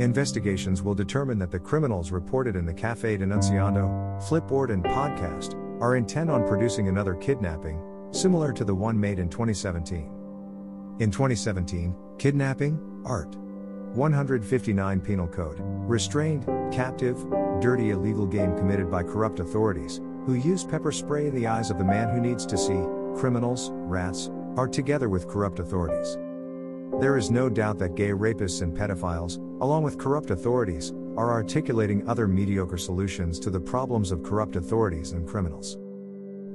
Investigations will determine that the criminals reported in the Cafe Denunciando, Flipboard, and podcast are intent on producing another kidnapping, similar to the one made in 2017. In 2017, kidnapping, art. 159 Penal Code, restrained, captive, dirty illegal game committed by corrupt authorities, who use pepper spray in the eyes of the man who needs to see, criminals, rats, are together with corrupt authorities. There is no doubt that gay rapists and pedophiles, along with corrupt authorities, are articulating other mediocre solutions to the problems of corrupt authorities and criminals.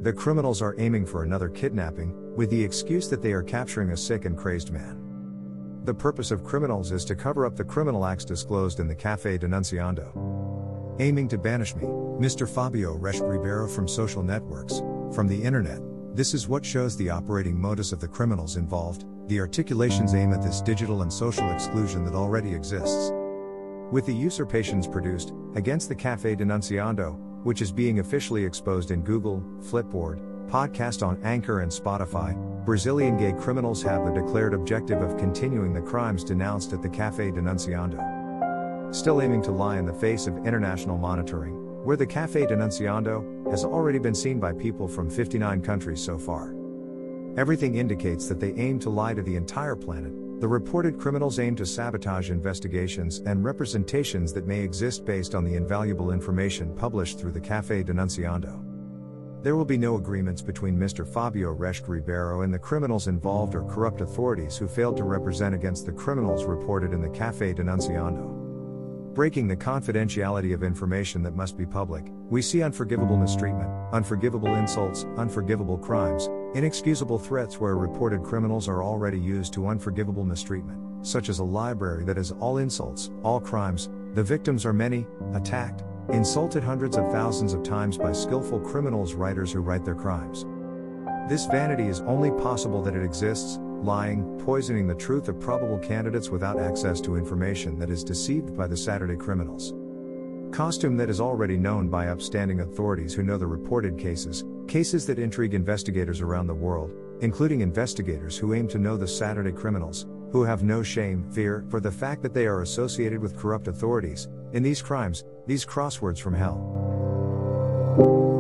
The criminals are aiming for another kidnapping, with the excuse that they are capturing a sick and crazed man. The purpose of criminals is to cover up the criminal acts disclosed in the Cafe Denunciando. Aiming to banish me, Mr. Fabio Reschke Ribeiro from social networks, from the internet, this is what shows the operating modus of the criminals involved, the articulations aim at this digital and social exclusion that already exists. With the usurpations produced, against the Cafe Denunciando, which is being officially exposed in Google, Flipboard, podcast on Anchor and Spotify, Brazilian gay criminals have the declared objective of continuing the crimes denounced at the Cafe Denunciando. Still aiming to lie in the face of international monitoring, where the Cafe Denunciando has already been seen by people from 59 countries so far. Everything indicates that they aim to lie to the entire planet. The reported criminals aim to sabotage investigations and representations that may exist based on the invaluable information published through the Cafe Denunciando. There will be no agreements between Mr. Fabio Reschke Ribeiro and the criminals involved or corrupt authorities who failed to represent against the criminals reported in the Cafe Denunciando breaking the confidentiality of information that must be public, we see unforgivable mistreatment, unforgivable insults, unforgivable crimes, inexcusable threats where reported criminals are already used to unforgivable mistreatment, such as a library that is all insults, all crimes, the victims are many, attacked, insulted hundreds of thousands of times by skillful criminals writers who write their crimes. This vanity is only possible that it exists, lying, poisoning the truth of probable candidates without access to information that is deceived by the Saturday criminals. Costume that is already known by upstanding authorities who know the reported cases, cases that intrigue investigators around the world, including investigators who aim to know the Saturday criminals, who have no shame, fear, for the fact that they are associated with corrupt authorities, in these crimes, these crosswords from hell.